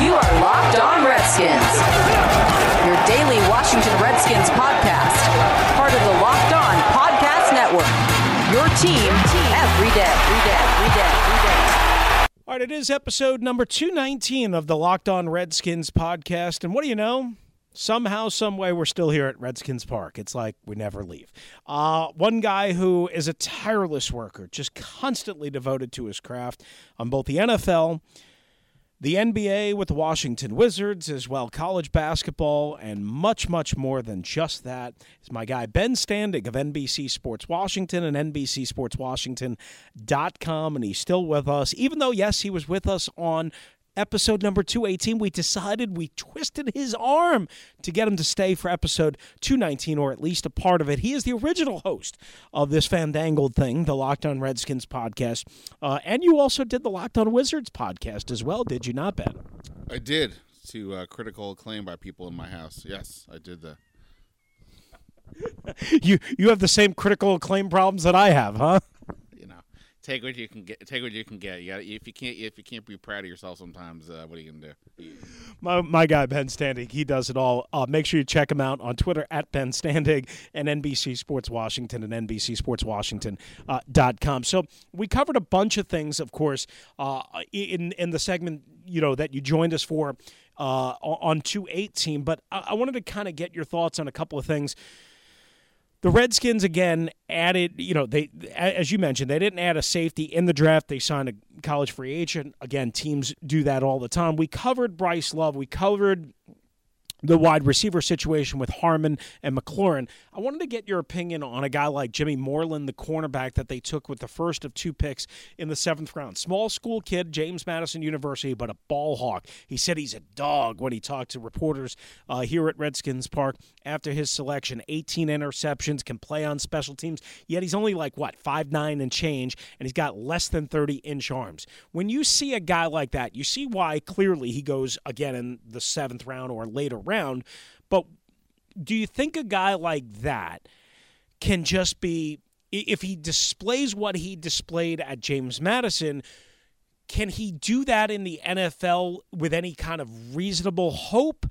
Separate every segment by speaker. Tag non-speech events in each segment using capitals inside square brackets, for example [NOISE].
Speaker 1: You are Locked On Redskins, your daily Washington Redskins podcast, part of the Locked On Podcast Network. Your team every day, every day, every day, every day.
Speaker 2: All right, it is episode number 219 of the Locked On Redskins podcast. And what do you know? Somehow, some way, we're still here at Redskins Park. It's like we never leave. Uh, one guy who is a tireless worker, just constantly devoted to his craft on both the NFL the NBA with Washington Wizards, as well college basketball, and much, much more than just that is my guy Ben Standig of NBC Sports Washington and NBCSportsWashington.com, and he's still with us, even though, yes, he was with us on episode number 218, we decided we twisted his arm to get him to stay for episode 219, or at least a part of it. He is the original host of this fandangled thing, the Locked On Redskins podcast. Uh, and you also did the Locked On Wizards podcast as well, did you not, Ben?
Speaker 3: I did, to uh, critical acclaim by people in my house. Yes, I did that. [LAUGHS]
Speaker 2: you you have the same critical acclaim problems that I have, huh?
Speaker 3: Take what you can get. Take what you can get. You got if you can't if you can't be proud of yourself sometimes. Uh, what are you gonna do?
Speaker 2: My my guy Ben Standig, he does it all. Uh, make sure you check him out on Twitter at Ben Standig and NBC Sports Washington and NBCSportsWashington.com. Uh, so we covered a bunch of things, of course, uh, in in the segment you know that you joined us for uh, on two eighteen. But I, I wanted to kind of get your thoughts on a couple of things the Redskins again added, you know, they as you mentioned, they didn't add a safety in the draft. They signed a college free agent. Again, teams do that all the time. We covered Bryce Love. We covered the wide receiver situation with Harmon and McLaurin. I wanted to get your opinion on a guy like Jimmy Moreland, the cornerback that they took with the first of two picks in the seventh round. Small school kid, James Madison University, but a ball hawk. He said he's a dog when he talked to reporters uh, here at Redskins Park after his selection. 18 interceptions, can play on special teams, yet he's only like, what, five nine and change, and he's got less than 30 inch arms. When you see a guy like that, you see why clearly he goes again in the seventh round or later But do you think a guy like that can just be, if he displays what he displayed at James Madison, can he do that in the NFL with any kind of reasonable hope?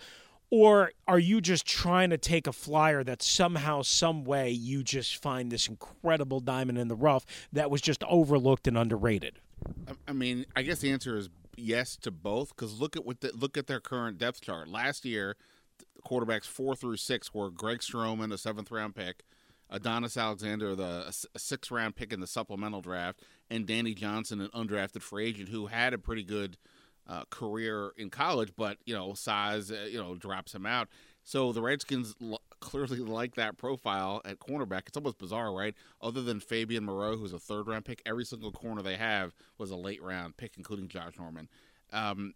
Speaker 2: Or are you just trying to take a flyer that somehow, some way, you just find this incredible diamond in the rough that was just overlooked and underrated?
Speaker 3: I mean, I guess the answer is yes to both because look at what the, look at their current depth chart. Last year, quarterbacks four through six were Greg Stroman, a seventh round pick, Adonis Alexander, the a sixth round pick in the supplemental draft, and Danny Johnson, an undrafted free agent who had a pretty good uh, career in college, but you know size uh, you know drops him out. So the Redskins l- clearly [LAUGHS] like that profile at cornerback. It's almost bizarre, right? Other than Fabian Moreau, who's a third round pick, every single corner they have was a late round pick, including Josh Norman. Um,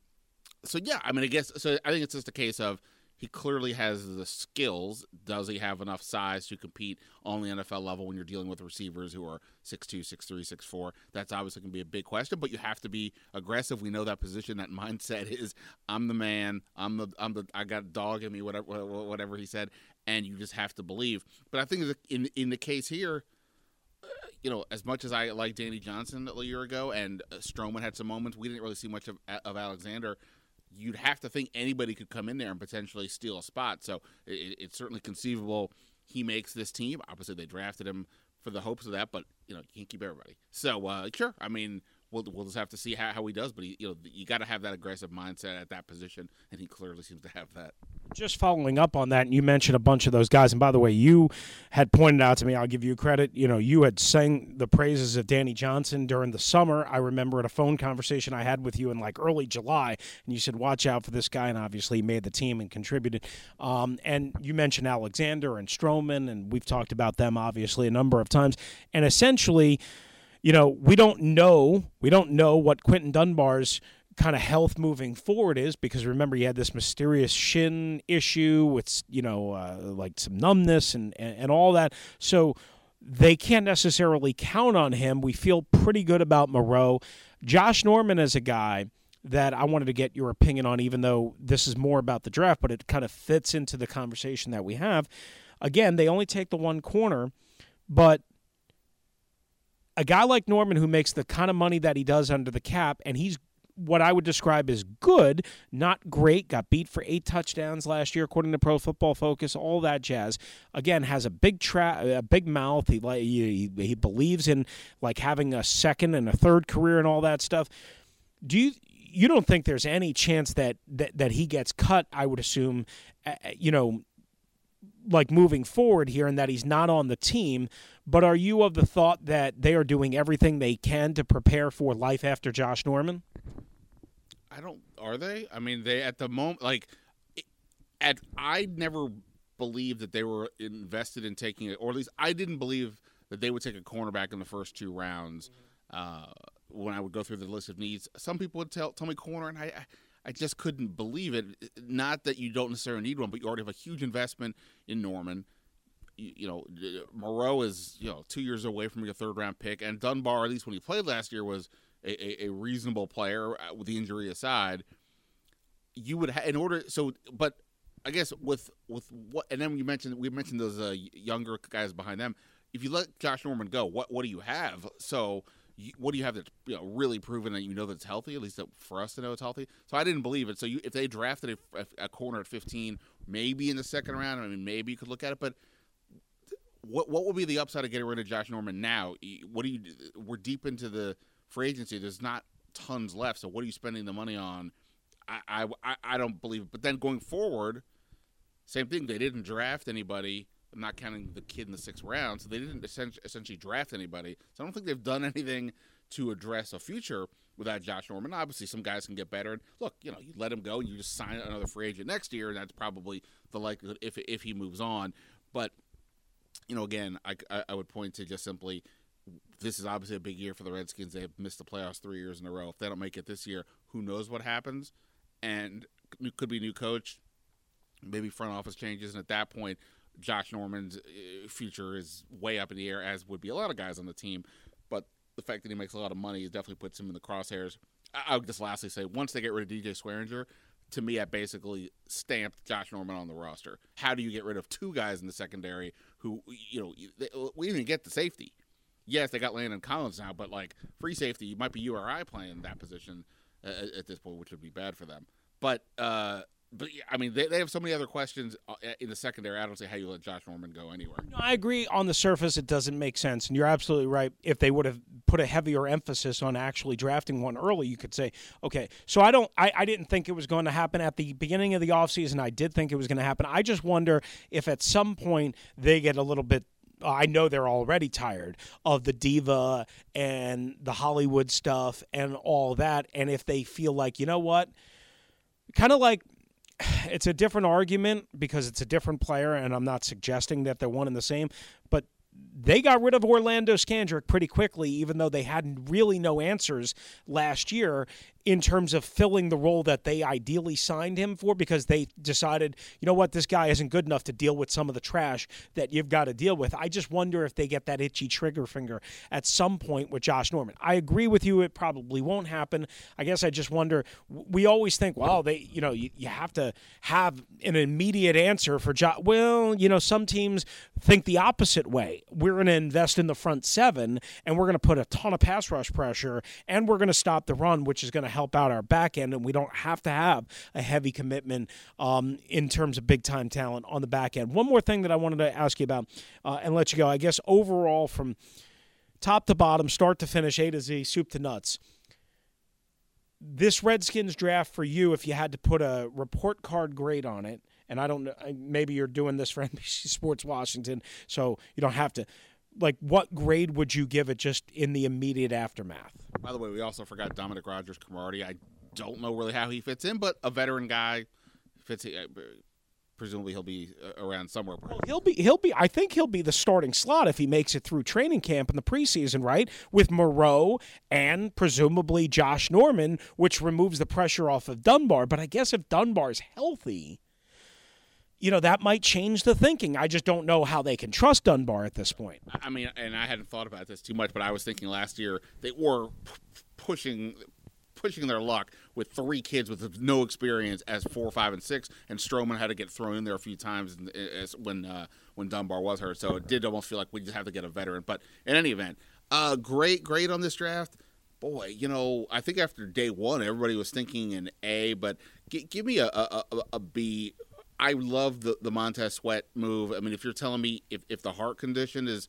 Speaker 3: so yeah, I mean, I guess so. I think it's just a case of he clearly has the skills. Does he have enough size to compete on the NFL level when you're dealing with receivers who are 6'2, 6'3, 6'4? That's obviously going to be a big question, but you have to be aggressive. We know that position, that [LAUGHS] mindset is I'm the man, I'm the, I'm the, I got a dog in me, whatever, whatever he said, and you just have to believe. But I think in, in the case here, you know, as much as I like Danny Johnson a year ago and uh, Stroman had some moments, we didn't really see much of, of Alexander you'd have to think anybody could come in there and potentially steal a spot. So it, it's certainly conceivable he makes this team. Obviously, they drafted him for the hopes of that, but you know you can't keep everybody. So uh, sure, I mean we'll we'll just have to see how, how he does. But he, you know you got to have that aggressive mindset at that position, and he clearly seems to have that
Speaker 2: just following up on that, and you mentioned a bunch of those guys. And by the way, you had pointed out to me, I'll give you credit. You know, you had sang the praises of Danny Johnson during the summer. I remember at a phone conversation I had with you in like early July, and you said, "Watch out for this guy," and obviously he made the team and contributed. Um, and you mentioned Alexander and Stroman, and we've talked about them obviously a number of times. And essentially, you know, we don't know, we don't know what Quinton Dunbar's kind of health moving forward is because remember he had this mysterious shin issue with you know uh, like some numbness and, and and all that. So they can't necessarily count on him. We feel pretty good about moreau. Josh norman is a guy that i wanted to get your opinion on even though this is more about the draft but it kind of fits into the conversation that we have. Again they only take the one corner but a guy like Norman who makes the kind of money that he does under the cap, and he's what I would describe as good, not great. Got beat for eight touchdowns last year, according to Pro Football Focus. All that jazz. Again, has a big tra- a big mouth. He he, he believes in like having a second and a third career and all that stuff. Do you you don't think there's any chance that that, that he gets cut? I would assume, you know, like moving forward here, and that he's not on the team. But are you of the thought that they are doing everything they can to prepare for life after Josh Norman?
Speaker 3: I don't. Are they? I mean, they at the moment like, at I never believed that they were invested in taking it, or at least I didn't believe that they would take a cornerback in the first two rounds. Uh, when I would go through the list of needs, some people would tell tell me corner, and I, I I just couldn't believe it. Not that you don't necessarily need one, but you already have a huge investment in Norman. You, you know, Moreau is you know two years away from your third round pick, and Dunbar, at least when he played last year, was a, a, reasonable player uh, with the injury aside. You would in order so, but I guess with with what, and then you mentioned we mentioned those uh, younger guys behind them. If you let Josh Norman go, what what do you have? So what do you have that's you know really proven that you know that's healthy? At least for us to know it's healthy. So I didn't believe it. So you, if they drafted a, a, corner at 15, maybe in the second round, I mean, maybe you could look at it. But what what would be the upside of getting rid of Josh Norman now? What do you? We're deep into the free agency. There's not tons left. So what are you spending the money on? I I, I don't believe it. But then going forward, same thing. They didn't draft anybody I'm not counting the kid in the sixth round. So they didn't essentially draft anybody. So I don't think they've done [LAUGHS] anything to address a future without Josh Norman. Obviously, some guys can get better. And look, you know, you let him go and you just sign another free agent next year, and that's probably the likelihood if if he moves on. But you know, again, I, I would point to just simply this is obviously a big year for the Redskins. They have missed the playoffs three years in a row. If they don't make it this year, who knows what happens? And could be new coach, maybe front office changes, and at that point, Josh Norman's uh, future is way up in the air, as would be a lot of guys on the team. But the fact that he makes a lot of money definitely puts him in the crosshairs. I would just lastly say once they get rid of DJ Swearinger, to me, that basically stamped Josh Norman on the roster. How do you get rid of two guys in the secondary who, you know, we didn't get the safety? Yes, they got Landon Collins now, but like free safety, you might be URI playing that position uh, at this point, which would be bad for them. But uh, but I mean, they, they have so many other questions uh, in the secondary. I don't see how you let Josh Norman go anywhere.
Speaker 2: No, I agree. On the surface, it doesn't make sense, and you're absolutely right. If they would have put a heavier emphasis on actually drafting one early, you could say, okay. So I don't. I, I didn't think it was going to happen at the beginning of the offseason. I did think it was going to happen. I just wonder if at some point they get a little bit I know they're already tired of the diva and the Hollywood stuff and all that. And if they feel like, you know what, kind of like [SIGHS] it's a different argument because it's a different player, and I'm not suggesting that they're one and the same. But they got rid of Orlando Scandrick pretty quickly, even though they hadn't really no answers last year in terms of filling the role that they ideally signed him for because they decided, you know what, this guy isn't good enough to deal with some of the trash that you've got to deal with. I just wonder if they get that itchy trigger finger at some point with Josh Norman. I agree with you, it probably won't happen. I guess I just wonder, we always think, well, they, you know, you, you have to have an immediate answer for Josh. Well, you know, some teams think the opposite way. We're going to invest in the front seven and we're going to put a ton of pass rush pressure and we're going to stop the run, which is going to help out our back end, and we don't have to have a heavy commitment um, in terms of big time talent on the back end. One more thing that I wanted to ask you about uh, and let you go. I guess overall, from top to bottom, start to finish, A to Z, soup to nuts. This Redskins draft for you, if you had to put a report card grade on it, and I don't know, maybe you're doing this for [LAUGHS] NBC Sports Washington, so you don't have to like what grade would you give it just in the immediate aftermath?
Speaker 3: By the way, we also forgot Dominique Rodgers Cromartie. I don't know really how he fits in, but a veteran guy fits. Uh, presumably he'll be uh, around somewhere.
Speaker 2: Well, he'll be he'll be I think he'll be the starting slot if he makes it through training camp in the preseason, right? With Moreau and presumably Josh Norman, which removes the pressure off of Dunbar. But I guess if Dunbar's healthy, you know, that might change the thinking. I just don't know how they can trust Dunbar at this point.
Speaker 3: I mean, and I hadn't thought about this too much, but I was thinking last year they were p- pushing pushing their luck with three kids with no experience as four, five, and six, and Stroman had to get thrown in there a few times when uh, when Dunbar was hurt. So it did almost feel like we just have to get a veteran. But in any event, uh, great, great on this draft. Boy, you know, I think after day one, everybody was thinking an A, but g- give me a, a, a, a B. I love the, the Montez Sweat move. I mean, if you're telling me if, if the heart condition is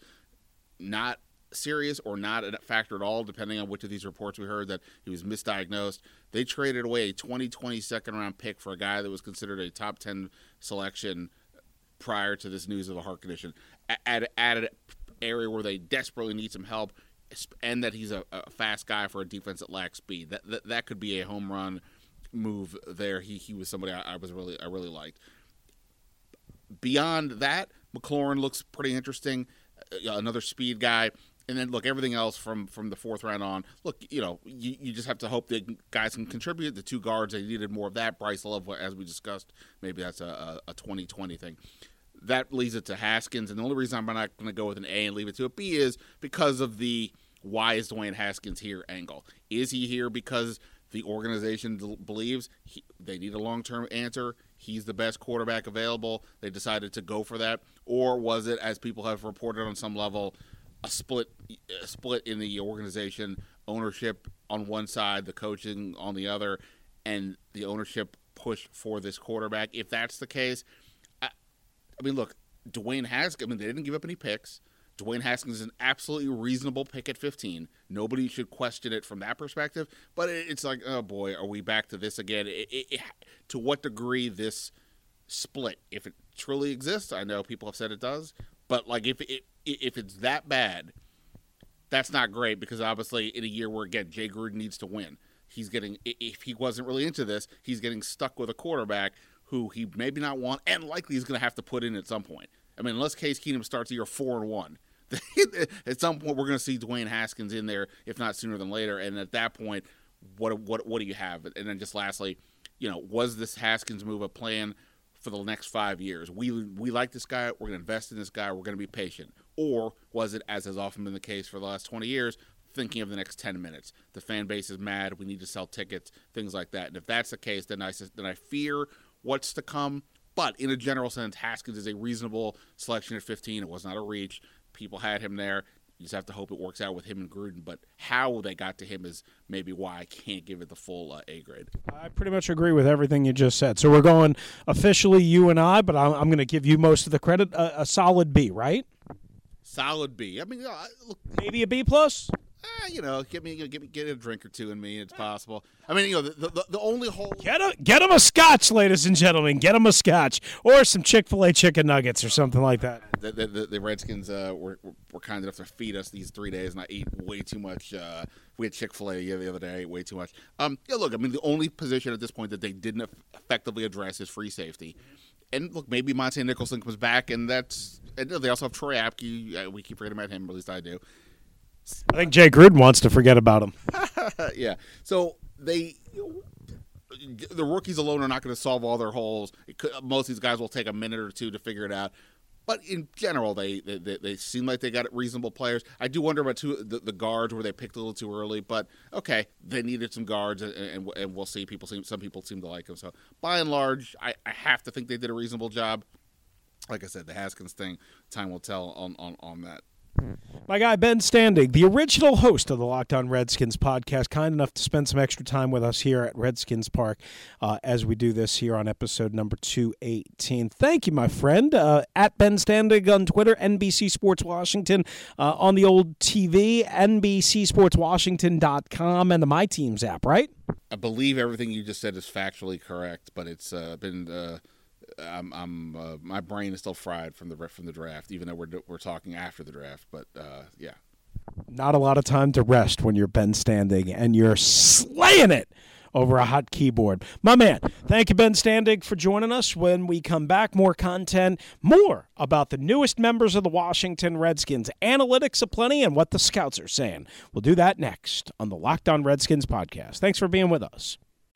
Speaker 3: not serious or not a factor at all, depending on which of these reports we heard that he was misdiagnosed. They traded away a 2020 second round pick for a guy that was considered a top 10 selection prior to this news of a heart condition at, at an area where they desperately need some help and that he's a, a fast guy for a defense that lacks speed. That, that, that could be a home run move there. He he was somebody I, I was really I really liked. Beyond that, McLaurin looks pretty interesting. Uh, another speed guy and then look everything else from from the fourth round on. Look, you know, you, you just have to hope that guys can contribute. The two guards they needed more of that. Bryce Love, as we discussed, maybe that's a, a 2020 thing. That leads it to Haskins, and the only reason I'm not going to go with an A and leave it to a B is because of the why is Dwayne Haskins here angle. Is he here because the organization believes he, they need a long term answer? He's the best quarterback available. They decided to go for that, or was it, as people have reported on some level? a split a split in the organization, ownership on one side, the coaching on the other, and the ownership push for this quarterback. If that's the case, I, I mean, look, Dwayne has. I mean, they didn't give up any picks. Dwayne Haskins is an absolutely reasonable pick at 15. Nobody should question it from that perspective. But it's like, oh boy, are we back to this again? It, it, it, to what degree this split, if it truly exists, I know people have said it does, but like if it if it's that bad, that's not great because obviously in a year where again Jay Gruden needs to win, he's getting if he wasn't really into this, he's getting stuck with a quarterback who he maybe not want and likely is going to have to put in at some point. I mean, unless Case Keenum starts a year four and one, [LAUGHS] at some point we're going to see Dwayne Haskins in there, if not sooner than later. And at that point, what what what do you have? And then just lastly, you know, was this Haskins move a plan for the next five years? We we like this guy. We're going to invest in this guy. We're going to be patient. Or was it, as has often been the case for the last 20 years, thinking of the next 10 minutes? The fan base is mad. We need to sell tickets, things like that. And if that's the case, then I, then I fear what's to come. But in a general sense, Haskins is a reasonable selection at 15. It was not a reach. People had him there. You just have to hope it works out with him and Gruden. But how they got to him is maybe why I can't give it the full uh, A grade.
Speaker 2: I pretty much agree with everything you just said. So we're going officially you and I, but I'm, I'm going to give you most of the credit. A, a solid B, right?
Speaker 3: Solid B. I mean, uh, look,
Speaker 2: maybe a B plus.
Speaker 3: Uh, you know, get me, get me, get a drink or two in me. It's possible. I mean, you know, the the, the only hole.
Speaker 2: Get a get him a scotch, ladies and gentlemen. Get him a scotch or some Chick Fil A chicken nuggets or something like that.
Speaker 3: The the, the, the Redskins uh, were, were kind enough to feed us these three days, and I ate way too much. Uh, we had Chick Fil A the other day. I ate way too much. Um, yeah, look, I mean, the only position at this point that they didn't effectively address is free safety. And look, maybe Montae Nicholson comes back, and that's. And they also have Troy Apke. Uh, we keep forgetting about him, at least I do.
Speaker 2: I think Jay Gruden wants to forget about him. [LAUGHS]
Speaker 3: yeah. So they, the rookies alone are not going to solve all their holes. Could, most of these guys will take a minute or two to figure it out. But in general, they, they, they seem like they got reasonable players. I do wonder about two the, the, guards where they picked a little too early, but okay, they needed some guards, and, and, and we'll see. People seem some people seem to like them. So by and large, I, I have to think they did a reasonable job. Like I said, the Haskins thing, time will tell on on, on that. Hmm.
Speaker 2: My guy Ben Standig, the original host of the Locked On Redskins podcast, kind enough to spend some extra time with us here at Redskins Park uh, as we do this here on episode number 218. Thank you, my friend. Uh, at Ben Standig on Twitter, NBC Sports Washington, uh, on the old TV, NBCSportsWashington.com, and the My Teams app, right?
Speaker 3: I believe everything you just said is factually correct, but it's uh, been uh, I'm, I'm uh, my brain is still fried from the from the draft, even though we're we're talking after the draft. But uh, yeah,
Speaker 2: not a lot of time to rest when you're Ben Standig and you're slaying it over a hot keyboard. My man, thank you, Ben Standig, for joining us. When we come back, more content, more about the newest members of the Washington Redskins, analytics aplenty, and what the scouts are saying. We'll do that next on the Locked On Redskins podcast. Thanks for being with us.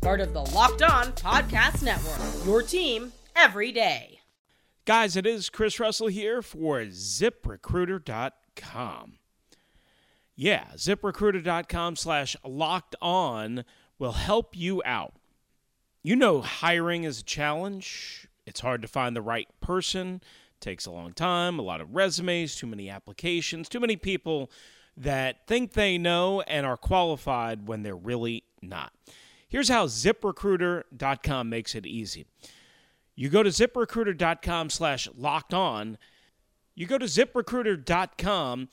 Speaker 4: part of the Locked On Podcast Network. Your team every day.
Speaker 2: Guys, it is Chris Russell here for ziprecruiter.com. Yeah, ziprecruiter.com slash locked on will help you out. You know, hiring is a challenge it's hard to find the right person. Takes a long time, a lot of resumes, too many applications, too many people that think they know and are qualified when they're really not. Here's how ziprecruiter.com makes it easy. You go to ziprecruiter.com slash locked on. You go to ziprecruiter.com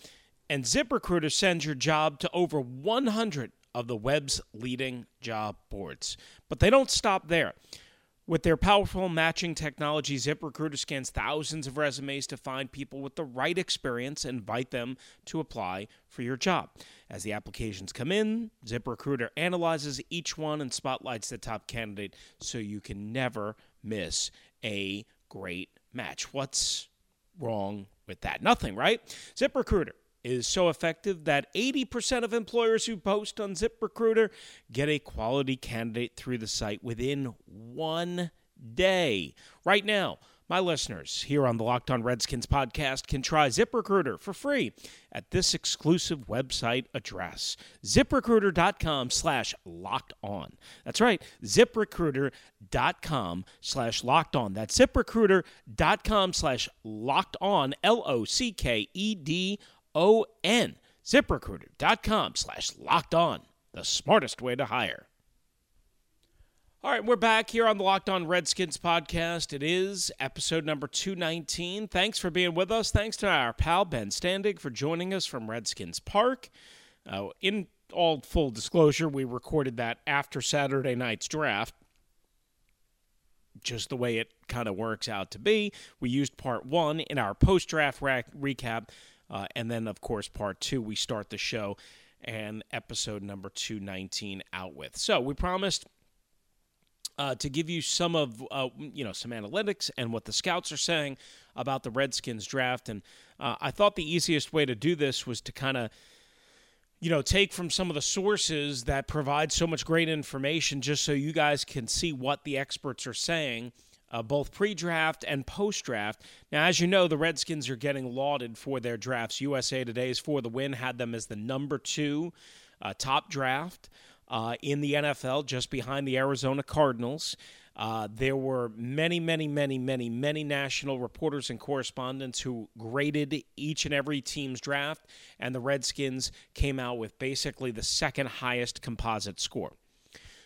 Speaker 2: and ZipRecruiter sends your job to over 100 of the web's leading job boards. But they don't stop there. With their powerful matching technology, ZipRecruiter scans thousands of resumes to find people with the right experience and invite them to apply for your job. As the applications come in, ZipRecruiter analyzes each one and spotlights the top candidate so you can never miss a great match. What's wrong with that? Nothing, right? ZipRecruiter is so effective that 80% of employers who post on ZipRecruiter get a quality candidate through the site within one day. Right now, my listeners here on the Locked On Redskins podcast can try ZipRecruiter for free at this exclusive website address, ziprecruiter.com slash locked on. That's right, ziprecruiter.com slash locked on. That's ziprecruiter.com slash locked on, L O C K E D O N. ZipRecruiter.com slash locked on. The smartest way to hire. All right, we're back here on the Locked On Redskins podcast. It is episode number 219. Thanks for being with us. Thanks to our pal Ben Standig for joining us from Redskins Park. Uh, in all full disclosure, we recorded that after Saturday night's draft. Just the way it kind of works out to be. We used part one in our post draft recap uh, and then, of course, part two, we start the show and episode number 219 out with. So we promised uh, to give you some of uh, you know some analytics and what the scouts are saying about the Redskins draft, and uh, I thought the easiest way to do this was to kind of you know take from some of the sources that provide so much great information, just so you guys can see what the experts are saying uh, both pre draft and post draft. Now, as you know, the Redskins are getting lauded for their drafts. USA Today's For the Win had them as the number two uh, top draft uh, in the NFL, just behind the Arizona Cardinals. Uh, there were many, many, many, many, many national reporters and correspondents who graded each and every team's draft, and the Redskins came out with basically the second highest composite score.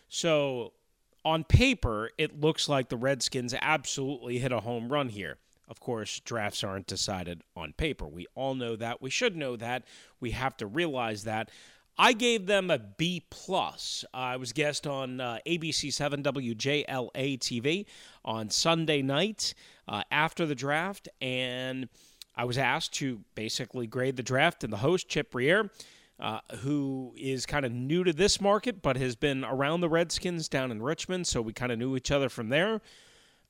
Speaker 2: So on paper, it looks like the Redskins absolutely hit a home run here. Of course, drafts aren't decided on paper. We all know that. We should know that. We have to realize that. I gave them a B plus. I was guest on uh, ABC 7 WJLA TV on Sunday night uh, after the draft, and I was asked to basically grade the draft. And the host Chip Riere uh, who is kind of new to this market but has been around the Redskins down in Richmond, so we kind of knew each other from there.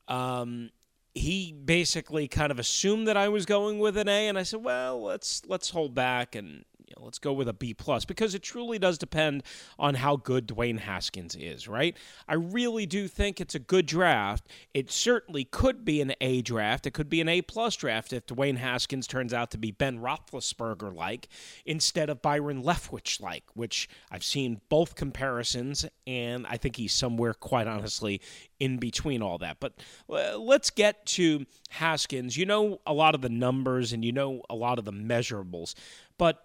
Speaker 2: Um, he basically kind of assumed that I was going with an A, and I said, "Well, let's let's hold back and you know, let's go with a B plus because it truly does depend on how good Dwayne Haskins is, right? I really do think it's a good draft. It certainly could be an A draft. It could be an A plus draft if Dwayne Haskins turns out to be Ben Roethlisberger like instead of Byron Leftwich like, which I've seen both comparisons, and I think he's somewhere quite honestly in between all that. But uh, let's get to Haskins. You know a lot of the numbers and you know a lot of the measurables, but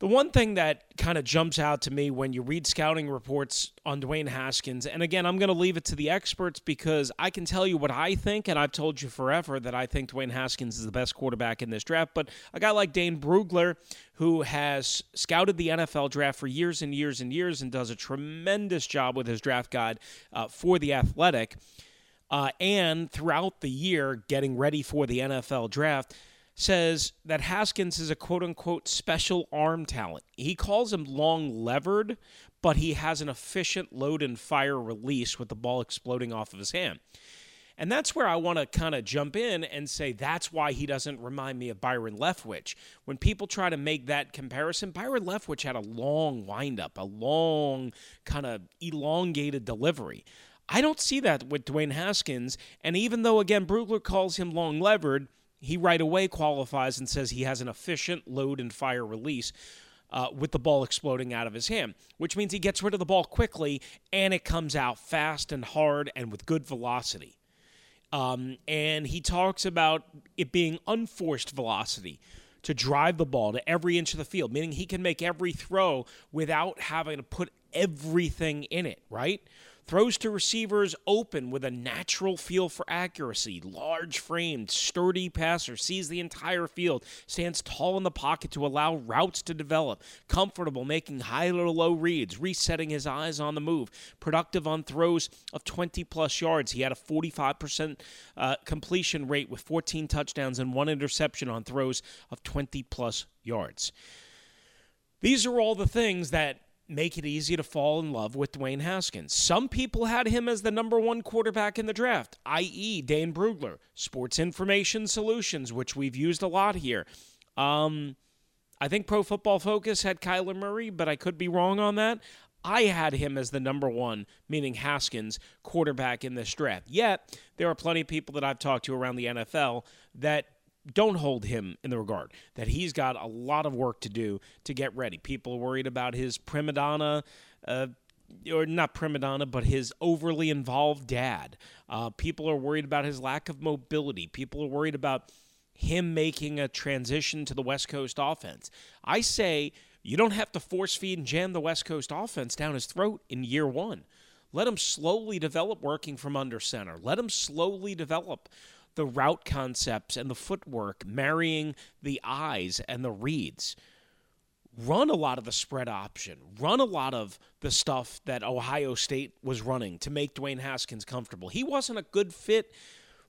Speaker 2: The one thing that kind of jumps out to me when you read scouting reports on Dwayne Haskins, and again, I'm going to leave it to the experts because I can tell you what I think, and I've told you forever that I think Dwayne Haskins is the best quarterback in this draft. But a guy like Dane Brugler, who has scouted the NFL draft for years and years and years and does a tremendous job with his draft guide uh, for The Athletic, uh, and throughout the year getting ready for the NFL draft says that Haskins is a quote unquote special arm talent. He calls him long levered, but he has an efficient load and fire release with the ball exploding off of his hand. And that's where I want to kind of jump in and say that's why he doesn't remind me of Byron Leftwich. When people try to make that comparison, Byron Leftwich had a long windup, a long kind of elongated delivery. I don't see that with Dwayne Haskins. And even though, again, Brugler calls him long levered, he right away qualifies and says he has an efficient load and fire release. Uh, with the ball exploding out of his hand, which means he gets rid of the ball quickly and it comes out fast and hard and with good velocity. Um, and he talks about it being unforced velocity to drive the ball to every inch of the field, meaning he can make every throw without having to put everything in it, right? Throws to receivers open with a natural feel for accuracy. Large framed, sturdy passer, sees the entire field, stands tall in the pocket to allow routes to develop. Comfortable making high or low reads, resetting his eyes on the move. Productive on throws of 20 plus yards. He had a 45% uh, completion rate with 14 touchdowns and one interception on throws of 20 plus yards. These are all the things that make it easy to fall in love with Dwayne Haskins. Some people had him as the number one quarterback in the draft, i.e., Dane Brugler, Sports Information Solutions, which we've used a lot here. Um, I think Pro Football Focus had Kyler Murray, but I could be wrong on that. I had him as the number one, meaning Haskins, quarterback in this draft. Yet, there are plenty of people that I've talked to around the NFL that don't hold him in the regard that he's got a lot of work to do to get ready. People are worried about his prima donna. Uh, or not prima donna, but his overly involved dad. Uh, people are worried about his lack of mobility. People are worried about him making a transition to the West Coast offense. I say you don't have to force feed and jam the West Coast offense down his throat in year one. Let him slowly develop working from under center. Let him slowly develop the route concepts and the footwork, marrying the eyes and the reads. Run a lot of the spread option. Run a lot of the stuff that Ohio State was running to make Dwayne Haskins comfortable. He wasn't a good fit,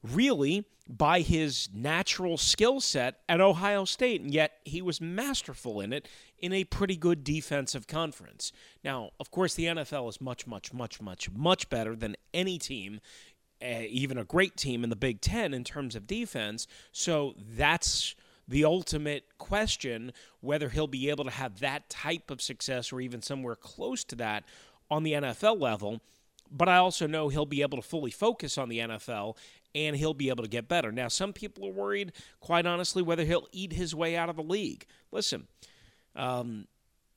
Speaker 2: really, by his natural skill set at Ohio State, and yet he was masterful in it in a pretty good defensive conference. Now, of course, the NFL is much, much, much, much, much better than any team even a great team in the Big Ten in terms of defense. So that's the ultimate question whether he'll be able to have that type of success or even somewhere close to that on the NFL level. But I also know he'll be able to fully focus on the NFL and he'll be able to get better. Now, some people are worried, quite honestly, whether he'll eat his way out of the league. Listen, um,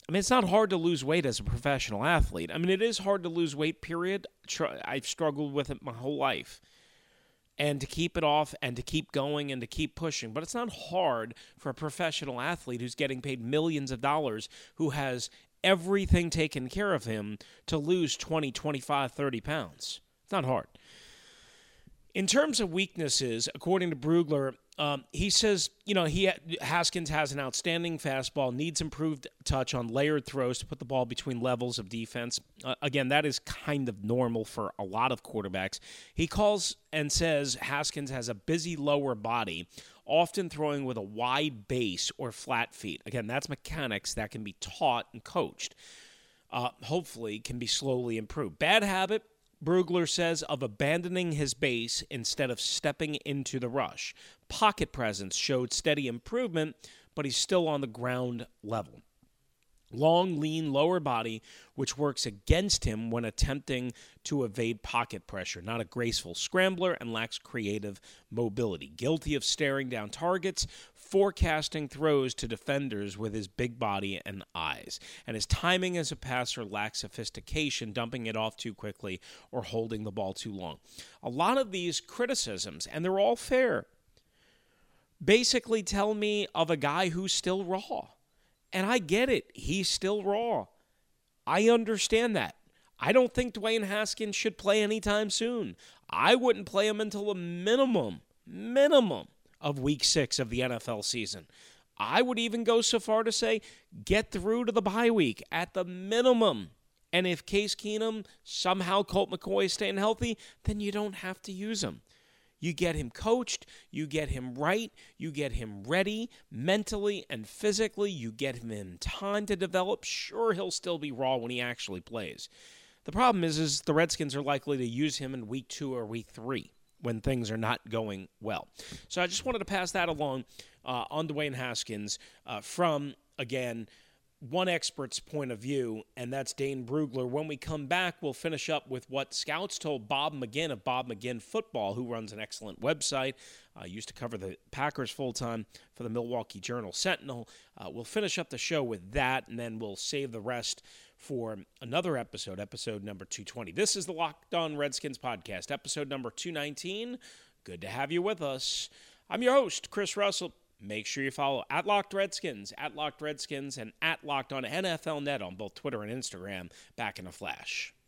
Speaker 2: I mean, it's not hard to lose weight as a professional athlete. I mean, it is hard to lose weight, period. I've struggled with it my whole life. And to keep it off and to keep going and to keep pushing. But it's not hard for a professional athlete who's getting paid millions of dollars, who has everything taken care of him, to lose 20, 25, 30 pounds. It's not hard. In terms of weaknesses, according to Brugler, um, he says, you know, he Haskins has an outstanding fastball, needs improved touch on layered throws to put the ball between levels of defense. Uh, again, that is kind of normal for a lot of quarterbacks. He calls and says Haskins has a busy lower body, often throwing with a wide base or flat feet. Again, that's mechanics that can be taught and coached. Uh, hopefully, can be slowly improved. Bad habit Brugler says of abandoning his base instead of stepping into the rush. Pocket presence showed steady improvement, but he's still on the ground level. Long, lean lower body, which works against him when attempting to evade pocket pressure. Not a graceful scrambler and lacks creative mobility. Guilty of staring down targets, forecasting throws to defenders with his big body and eyes. And his timing as a passer lacks sophistication, dumping it off too quickly or holding the ball too long. A lot of these criticisms, and they're all fair, basically tell me of a guy who's still raw And I get it. He's still raw. I understand that. I don't think Dwayne Haskins should play anytime soon. I wouldn't play him until a minimum, minimum of week six of the NFL season. I would even go so far to say get through to the bye week at the minimum. And if Case Keenum, somehow Colt McCoy is staying healthy, then you don't have to use him. You get him coached, you get him right, you get him ready mentally and physically, you get him in time to develop. Sure, he'll still be raw when he actually plays. The problem is, is the Redskins are likely to use him in week two or week three when things are not going well. So I just wanted to pass that along uh, on Dwayne Haskins uh, from, again, one expert's point of view, and that's Dane Brugler. When we come back, we'll finish up with what scouts told Bob McGinn of Bob McGinn Football, who runs an excellent website. Uh, used to cover the Packers full time for the Milwaukee Journal Sentinel. Uh, we'll finish up the show with that, and then we'll save the rest for another episode, episode number 220. This is the Locked On Redskins podcast, episode number 219. Good to have you with us. I'm your host, Chris Russell. Make sure you follow at Locked Redskins, at Locked Redskins, and at Locked On NFL Net on both Twitter and Instagram. Back in a flash.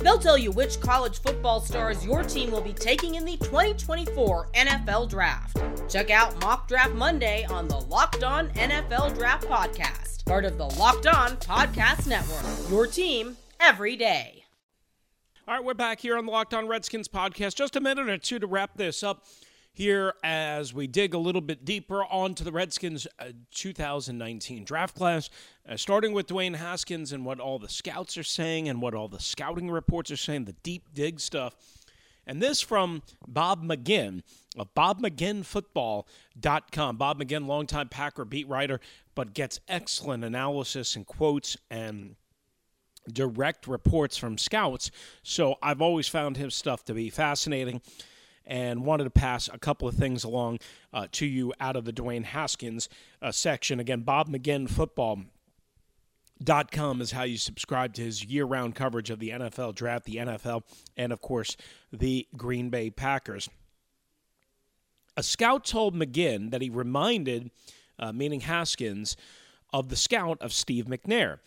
Speaker 4: They'll tell you which college football stars your team will be taking in the 2024 NFL Draft. Check out Mock Draft Monday on the Locked On NFL Draft Podcast, part of the Locked On Podcast Network. Your team every day.
Speaker 2: All right, we're back here on the Locked On Redskins podcast. Just a minute or two to wrap this up here as we dig a little bit deeper onto the Redskins' uh, 2019 draft class, uh, starting with Dwayne Haskins and what all the scouts are saying and what all the scouting reports are saying, the deep dig stuff. And this from Bob McGinn of BobMcGinnFootball.com. Bob McGinn, longtime Packer beat writer, but gets excellent analysis and quotes and direct reports from scouts. So I've always found his stuff to be fascinating and wanted to pass a couple of things along uh, to you out of the Dwayne Haskins uh, section. Again, Bob McGinn Football. Dot com is how you subscribe to his year round coverage of the NFL draft, the NFL, and of course, the Green Bay Packers. A scout told McGinn that he reminded, uh, meaning Haskins, of the scout of Steve McNair.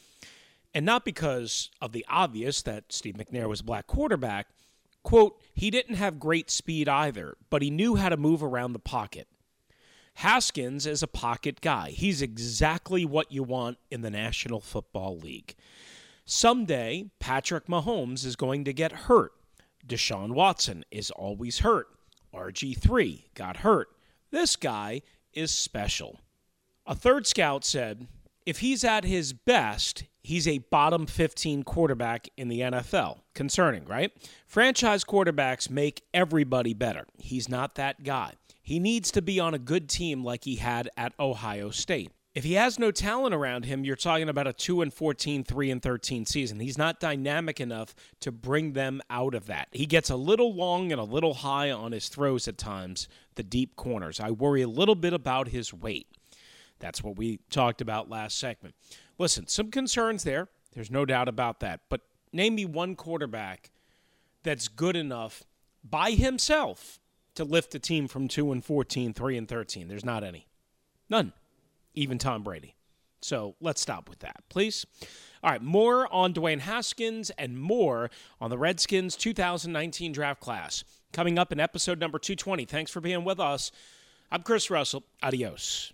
Speaker 2: And not because of the obvious that Steve McNair was a black quarterback, Quote, he didn't have great speed either, but he knew how to move around the pocket. Haskins is a pocket guy. He's exactly what you want in the National Football League. Someday, Patrick Mahomes is going to get hurt. Deshaun Watson is always hurt. RG3 got hurt. This guy is special. A third scout said, if he's at his best, he's a bottom 15 quarterback in the NFL. Concerning, right? Franchise quarterbacks make everybody better. He's not that guy. He needs to be on a good team like he had at Ohio State. If he has no talent around him, you're talking about a 2 and 14, 3 and 13 season. He's not dynamic enough to bring them out of that. He gets a little long and a little high on his throws at times, the deep corners. I worry a little bit about his weight. That's what we talked about last segment. Listen, some concerns there. There's no doubt about that. But name me one quarterback that's good enough by himself to lift a team from 2 and 14, 3 and 13. There's not any. None. Even Tom Brady. So let's stop with that, please. All right, more on Dwayne Haskins and more on the Redskins 2019 draft class coming up in episode number 220. Thanks for being with us. I'm Chris Russell. Adios.